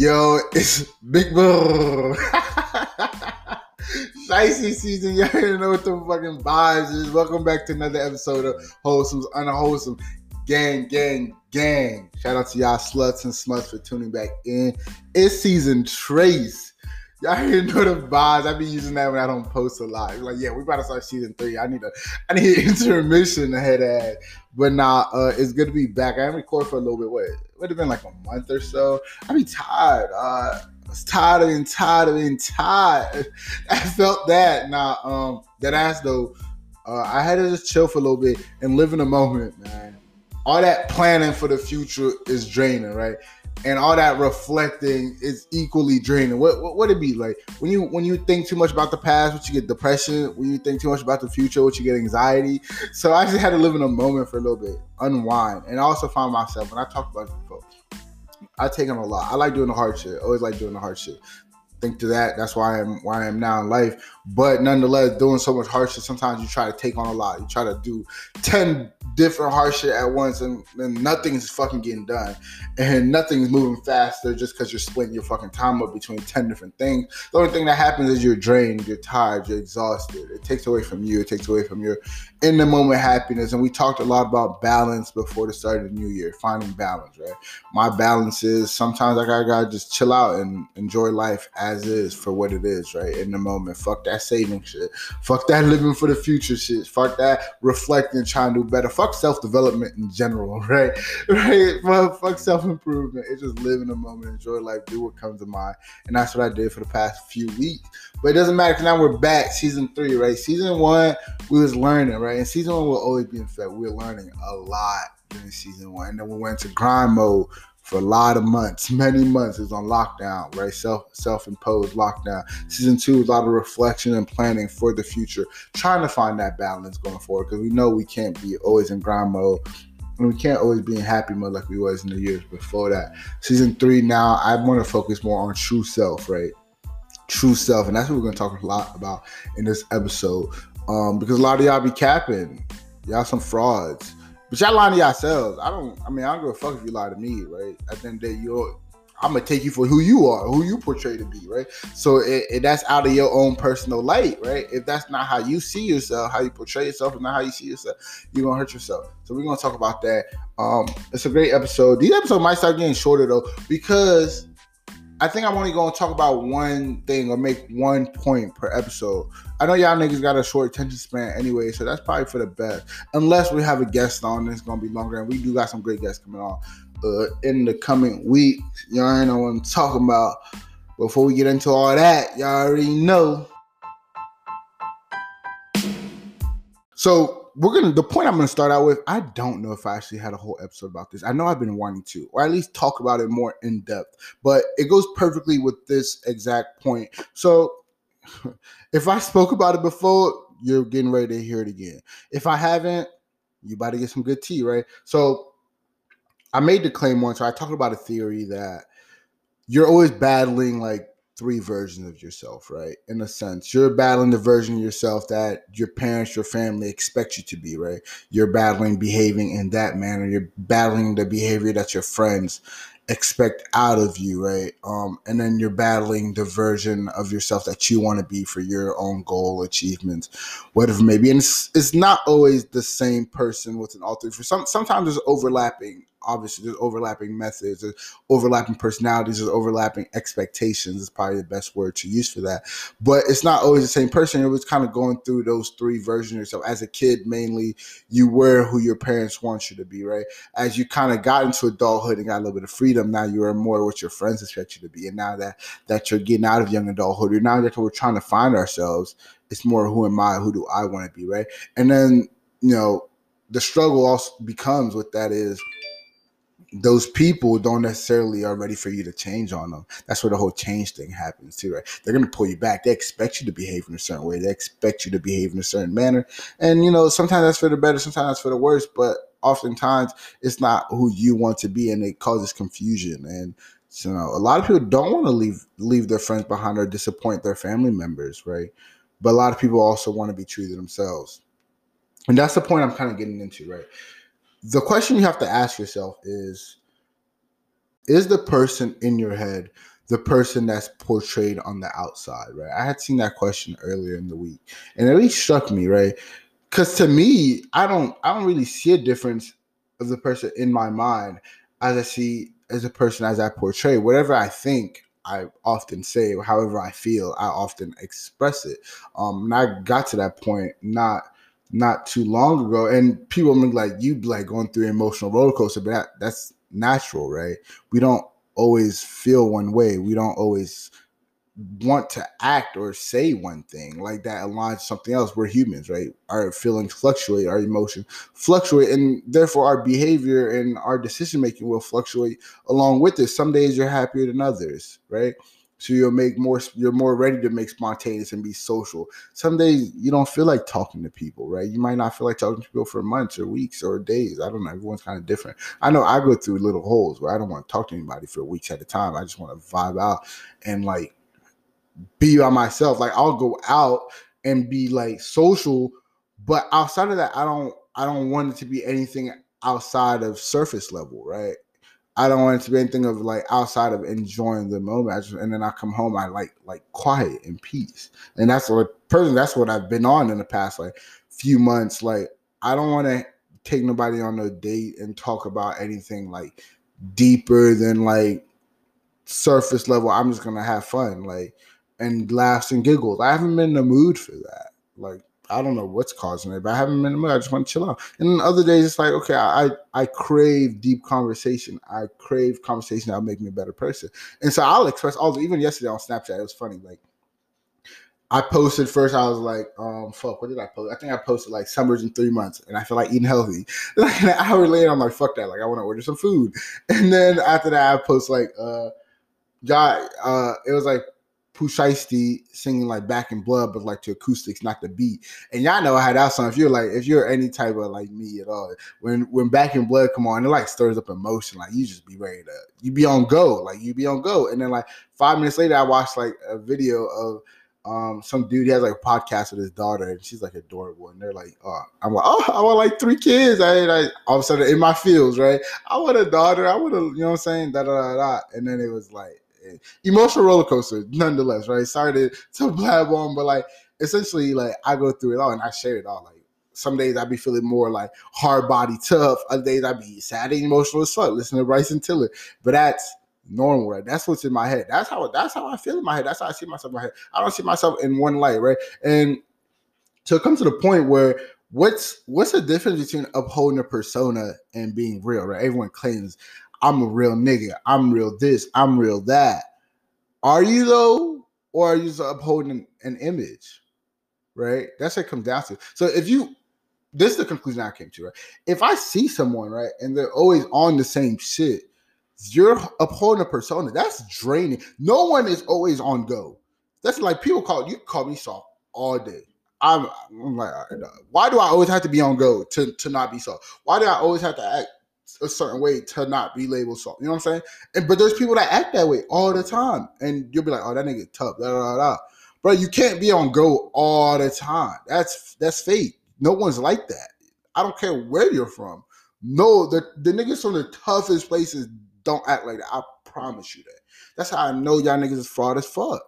Yo, it's Big Bro. Shiesty season, y'all didn't know what the fucking vibes is. Welcome back to another episode of Wholesome's Unwholesome. Gang, gang, gang. Shout out to y'all sluts and sluts for tuning back in. It's season trace. Y'all didn't know the vibes. I be using that when I don't post a lot. Like, yeah, we about to start season three. I need a, I need an intermission ahead of But nah, uh, it's good to be back. I haven't for a little bit. What? It Would have been like a month or so. I be tired. Uh, I was tired of being tired of being tired. I felt that. Nah, um, that ass though. Uh, I had to just chill for a little bit and live in the moment, man. All that planning for the future is draining, right? And all that reflecting is equally draining. What, what would it be like when you when you think too much about the past? What you get depression? When you think too much about the future? What you get anxiety? So I just had to live in a moment for a little bit, unwind, and I also found myself when I talk about it before. I take on a lot. I like doing the hard shit. always like doing the hard shit think to that. That's why I'm why I am now in life. But nonetheless, doing so much hardship, sometimes you try to take on a lot. You try to do 10 different hardship at once and, and nothing's fucking getting done. And nothing's moving faster just because you're splitting your fucking time up between 10 different things. The only thing that happens is you're drained, you're tired, you're exhausted. It takes away from you, it takes away from your in the moment happiness. And we talked a lot about balance before the start of the new year, finding balance, right? My balance is sometimes I gotta, gotta just chill out and enjoy life as is for what it is, right? In the moment. Fuck that saving shit. Fuck that living for the future shit. Fuck that reflecting, trying to do better. Fuck self development in general, right? Right? Fuck, fuck self improvement. It's just live in the moment, enjoy life, do what comes to mind. And that's what I did for the past few weeks. But it doesn't matter because now we're back, season three, right? Season one, we was learning, right? And season one will always be in effect. We're learning a lot during season one. And then we went to grind mode for a lot of months, many months. Was on lockdown, right? Self self imposed lockdown. Season two, a lot of reflection and planning for the future, trying to find that balance going forward because we know we can't be always in grind mode. And we can't always be in happy mode like we was in the years before that. Season three now, I want to focus more on true self, right? True self, and that's what we're gonna talk a lot about in this episode. Um, because a lot of y'all be capping, y'all some frauds but y'all lying to yourselves. I don't. I mean, I don't give a fuck if you lie to me, right? At the end of the day, you're. I'm gonna take you for who you are, who you portray to be, right? So it, it, that's out of your own personal light, right? If that's not how you see yourself, how you portray yourself, and not how you see yourself, you're gonna hurt yourself. So we're gonna talk about that. Um, it's a great episode. These episodes might start getting shorter though, because I think I'm only gonna talk about one thing or make one point per episode. I know y'all niggas got a short attention span anyway, so that's probably for the best. Unless we have a guest on, it's gonna be longer, and we do got some great guests coming on uh, in the coming week. Y'all know what I'm talking about. Before we get into all that, y'all already know. So we're gonna the point I'm gonna start out with. I don't know if I actually had a whole episode about this. I know I've been wanting to, or at least talk about it more in depth, but it goes perfectly with this exact point. So if I spoke about it before, you're getting ready to hear it again. If I haven't, you about to get some good tea, right? So I made the claim once, so I talked about a theory that you're always battling like three versions of yourself, right? In a sense, you're battling the version of yourself that your parents, your family expect you to be, right? You're battling behaving in that manner. You're battling the behavior that your friends expect out of you, right? Um, and then you're battling the version of yourself that you want to be for your own goal achievements, whatever maybe. And it's, it's not always the same person within all three. For some, sometimes there's overlapping obviously there's overlapping methods, there's overlapping personalities, there's overlapping expectations is probably the best word to use for that. But it's not always the same person. It was kind of going through those three versions of yourself. As a kid, mainly you were who your parents want you to be, right? As you kind of got into adulthood and got a little bit of freedom, now you are more what your friends expect you to be. And now that that you're getting out of young adulthood, or now that we're trying to find ourselves, it's more who am I, who do I want to be, right? And then, you know, the struggle also becomes what that is those people don't necessarily are ready for you to change on them. That's where the whole change thing happens too, right? They're gonna pull you back. They expect you to behave in a certain way. They expect you to behave in a certain manner. And you know, sometimes that's for the better, sometimes that's for the worse, but oftentimes it's not who you want to be and it causes confusion. And you know, a lot of people don't want to leave leave their friends behind or disappoint their family members, right? But a lot of people also want to be true to themselves. And that's the point I'm kind of getting into, right? The question you have to ask yourself is is the person in your head the person that's portrayed on the outside, right? I had seen that question earlier in the week, and it really struck me, right? Because to me, I don't, I don't really see a difference of the person in my mind as I see as a person as I portray. Whatever I think, I often say. However I feel, I often express it. Um, and I got to that point not not too long ago, and people be like, "You like going through emotional roller coaster," but that, that's natural, right? We don't always feel one way. We don't always want to act or say one thing like that aligns something else. We're humans, right? Our feelings fluctuate, our emotion fluctuate, and therefore our behavior and our decision making will fluctuate along with it. Some days you're happier than others, right? So you'll make more. You're more ready to make spontaneous and be social. Some days you don't feel like talking to people, right? You might not feel like talking to people for months or weeks or days. I don't know. Everyone's kind of different. I know I go through little holes where I don't want to talk to anybody for weeks at a time. I just want to vibe out and like be by myself. Like I'll go out and be like social, but outside of that, I don't. I don't want it to be anything outside of surface level, right? I don't want it to be anything of like outside of enjoying the moment. Just, and then I come home, I like like quiet and peace. And that's what person. That's what I've been on in the past like few months. Like I don't want to take nobody on a date and talk about anything like deeper than like surface level. I'm just gonna have fun, like and laughs and giggles. I haven't been in the mood for that. Like I don't know what's causing it, but I haven't been in the mood. I just want to chill out. And other days, it's like, okay, I I crave deep conversation. I crave conversation that'll make me a better person. And so I'll express all even yesterday on Snapchat, it was funny. Like I posted first, I was like, um, fuck, what did I post? I think I posted like summers in three months and I feel like eating healthy. Like an hour later, I'm like, fuck that. Like I want to order some food. And then after that, I post like uh God, uh, it was like Pooh singing like Back in Blood, but like to acoustics, not the beat. And y'all know how that song. If you're like, if you're any type of like me at all, when when Back in Blood come on, it like stirs up emotion. Like you just be ready to, you be on go, like you be on go. And then like five minutes later, I watched like a video of um some dude he has like a podcast with his daughter and she's like adorable and they're like oh i'm like oh i want like three kids i, I all of a sudden in my fields right i want a daughter i want a you know what i'm saying da, da, da, da. and then it was like emotional roller coaster, nonetheless, right? Sorry to, blab on, but like essentially, like I go through it all and I share it all. Like some days I'd be feeling more like hard body tough, other days I'd be sad and emotional as fuck. Listen to Bryson Tiller, but that's normal, right? That's what's in my head. That's how that's how I feel in my head. That's how I see myself in my head. I don't see myself in one light, right? And so it comes to the point where what's what's the difference between upholding a persona and being real, right? Everyone claims I'm a real nigga. I'm real this. I'm real that. Are you though, or are you just upholding an image? Right. That's what comes down to. So if you, this is the conclusion I came to. Right. If I see someone right and they're always on the same shit, you're upholding a persona. That's draining. No one is always on go. That's like people call you call me soft all day. I'm, I'm like, why do I always have to be on go to, to not be soft? Why do I always have to act a certain way to not be labeled soft. You know what I'm saying? And but there's people that act that way all the time, and you'll be like, "Oh, that nigga tough." Da, da, da, Bro, you can't be on go all the time. That's that's fake. No one's like that. I don't care where you're from. No, the the niggas from the toughest places don't act like that. I promise you that. That's how I know y'all niggas is fraud as fuck.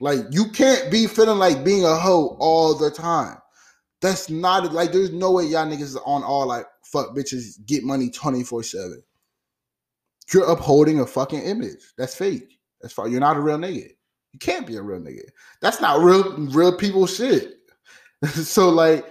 Like you can't be feeling like being a hoe all the time. That's not like there's no way y'all niggas is on all like fuck bitches get money 24-7. You're upholding a fucking image. That's fake. That's far you're not a real nigga. You can't be a real nigga. That's not real real people shit. so like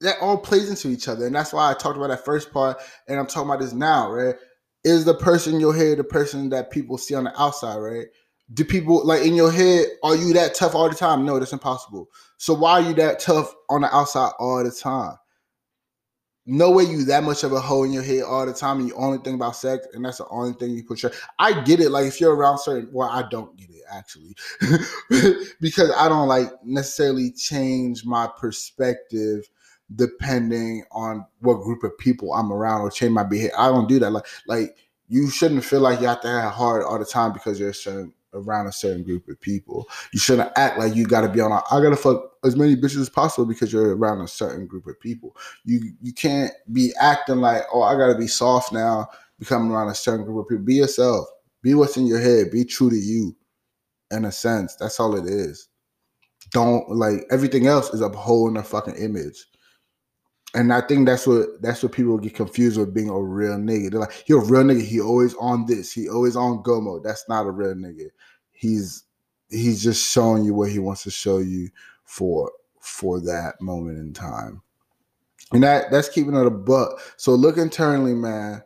that all plays into each other. And that's why I talked about that first part and I'm talking about this now, right? Is the person you'll hear the person that people see on the outside, right? do people like in your head are you that tough all the time no that's impossible so why are you that tough on the outside all the time no way you that much of a hoe in your head all the time and you only think about sex and that's the only thing you portray i get it like if you're around certain well i don't get it actually. Because i don't like necessarily change my perspective depending on what group of people i'm around or change my behavior. I don't do that like like you shouldn't feel like you have to have hard all the time because you're a certain around a certain group of people. You shouldn't act like you got to be on. A, I gotta fuck as many bitches as possible because you're around a certain group of people. You you can't be acting like oh I gotta be soft now. Becoming around a certain group of people. Be yourself. Be what's in your head. Be true to you. In a sense, that's all it is. Don't like everything else is upholding a fucking image and I think that's what that's what people get confused with being a real nigga. They're like, you're a real nigga. He always on this. He always on go mode. That's not a real nigga. He's he's just showing you what he wants to show you for for that moment in time. And that that's keeping it a buck. So look internally, man.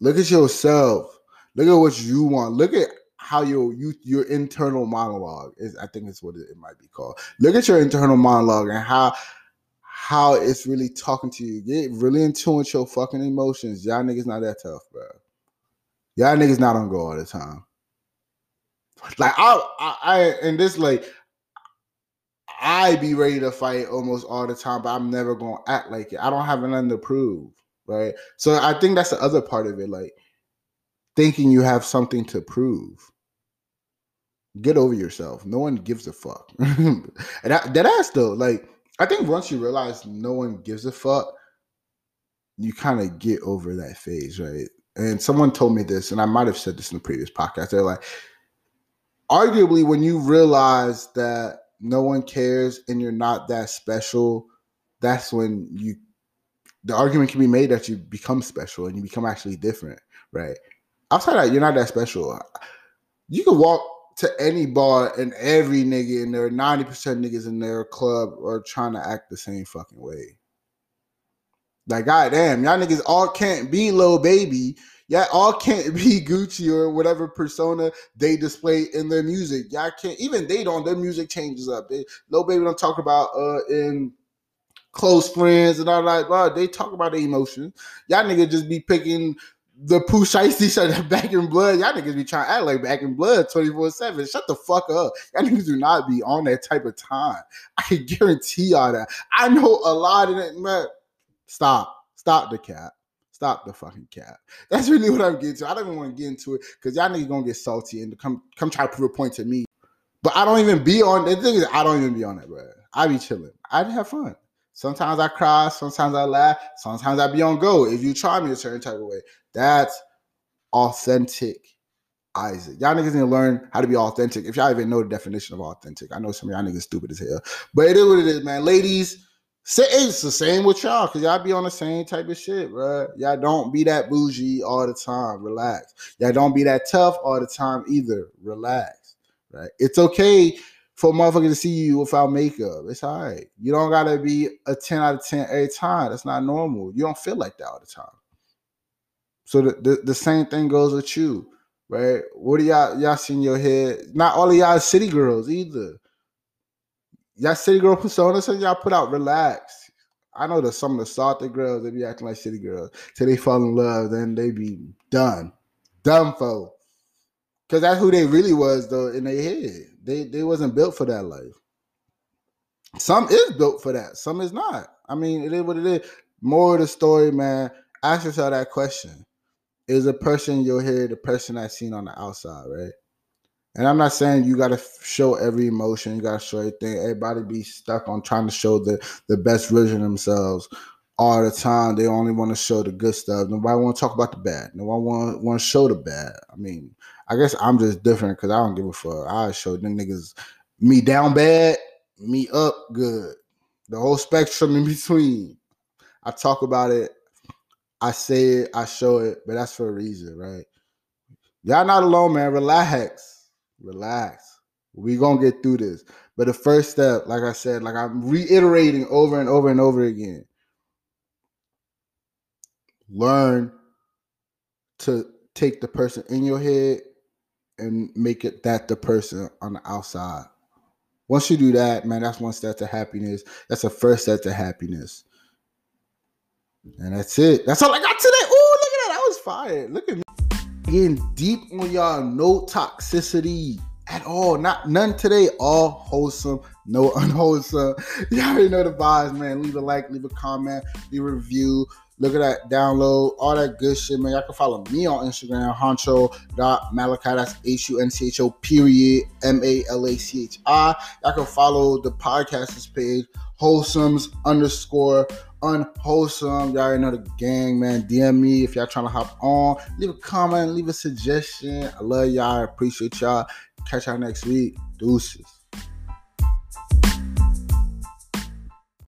Look at yourself. Look at what you want. Look at how your you your internal monologue is. I think it's what it, it might be called. Look at your internal monologue and how how it's really talking to you. Get really in tune with your fucking emotions. Y'all niggas not that tough, bro. Y'all niggas not on go all the time. Like I, I, I and this like I be ready to fight almost all the time, but I'm never gonna act like it. I don't have nothing to prove, right? So I think that's the other part of it, like thinking you have something to prove. Get over yourself. No one gives a fuck. and that, that ass though, like I think once you realize no one gives a fuck, you kind of get over that phase, right? And someone told me this, and I might have said this in the previous podcast. They're like, arguably, when you realize that no one cares and you're not that special, that's when you the argument can be made that you become special and you become actually different, right? Outside that, you're not that special. You can walk to any bar and every nigga in there, 90% niggas in their club are trying to act the same fucking way. Like, goddamn, y'all niggas all can't be Lil Baby. Y'all all can't be Gucci or whatever persona they display in their music. Y'all can't, even they don't, their music changes up. They, Lil Baby don't talk about uh in close friends and all that. Blah. They talk about the emotions. Y'all niggas just be picking the Pooh Shiesty shut back in blood. Y'all niggas be trying to act like back in blood 24-7. Shut the fuck up. Y'all niggas do not be on that type of time. I can guarantee y'all that. I know a lot of that, man. Stop. Stop the cap. Stop the fucking cap. That's really what I'm getting to. I don't even want to get into it because y'all niggas gonna get salty and come come try to prove a point to me. But I don't even be on the thing is I don't even be on that, bro. I be chilling. I have fun. Sometimes I cry, sometimes I laugh, sometimes I be on go. If you try me a certain type of way, that's authentic Isaac. Y'all niggas need to learn how to be authentic. If y'all even know the definition of authentic, I know some of y'all niggas stupid as hell, but it is what it is, man. Ladies, it's the same with y'all because y'all be on the same type of shit, bro. Y'all don't be that bougie all the time. Relax. Y'all don't be that tough all the time either. Relax. Right? It's okay for a motherfucker to see you without makeup. It's all right. You don't gotta be a 10 out of 10 every time. That's not normal. You don't feel like that all the time. So the, the, the same thing goes with you, right? What do y'all y'all see in your head? Not all of y'all city girls either. Y'all city girl persona, so y'all put out relax. I know that some of the salty girls they be acting like city girls till they fall in love, then they be done, done for. Cause that's who they really was though in their head. They they wasn't built for that life. Some is built for that. Some is not. I mean, it is what it is. More of the story, man. Ask yourself that question is a person you'll hear the person I seen on the outside, right? And I'm not saying you gotta show every emotion, you gotta show everything. Everybody be stuck on trying to show the the best version of themselves all the time. They only want to show the good stuff. Nobody want to talk about the bad. Nobody want want to show the bad. I mean, I guess I'm just different because I don't give a fuck. I show them niggas me down bad, me up good, the whole spectrum in between. I talk about it I say it, I show it, but that's for a reason, right? Y'all not alone, man. Relax. Relax. We gonna get through this. But the first step, like I said, like I'm reiterating over and over and over again. Learn to take the person in your head and make it that the person on the outside. Once you do that, man, that's one step to happiness. That's the first step to happiness. And that's it. That's all I got today. Ooh, look at that. That was fire. Look at me. Getting deep on y'all. No toxicity at all. Not none today. All wholesome no unwholesome. You already know the vibes, man. Leave a like, leave a comment, leave a review. Look at that, download, all that good shit, man. Y'all can follow me on Instagram, huncho.malachi. That's H U N C H O period M A L A C H I. Y'all can follow the podcast's page, wholesomes underscore unwholesome. Y'all already know the gang, man. DM me if y'all trying to hop on. Leave a comment, leave a suggestion. I love y'all. I appreciate y'all. Catch y'all next week. Deuces.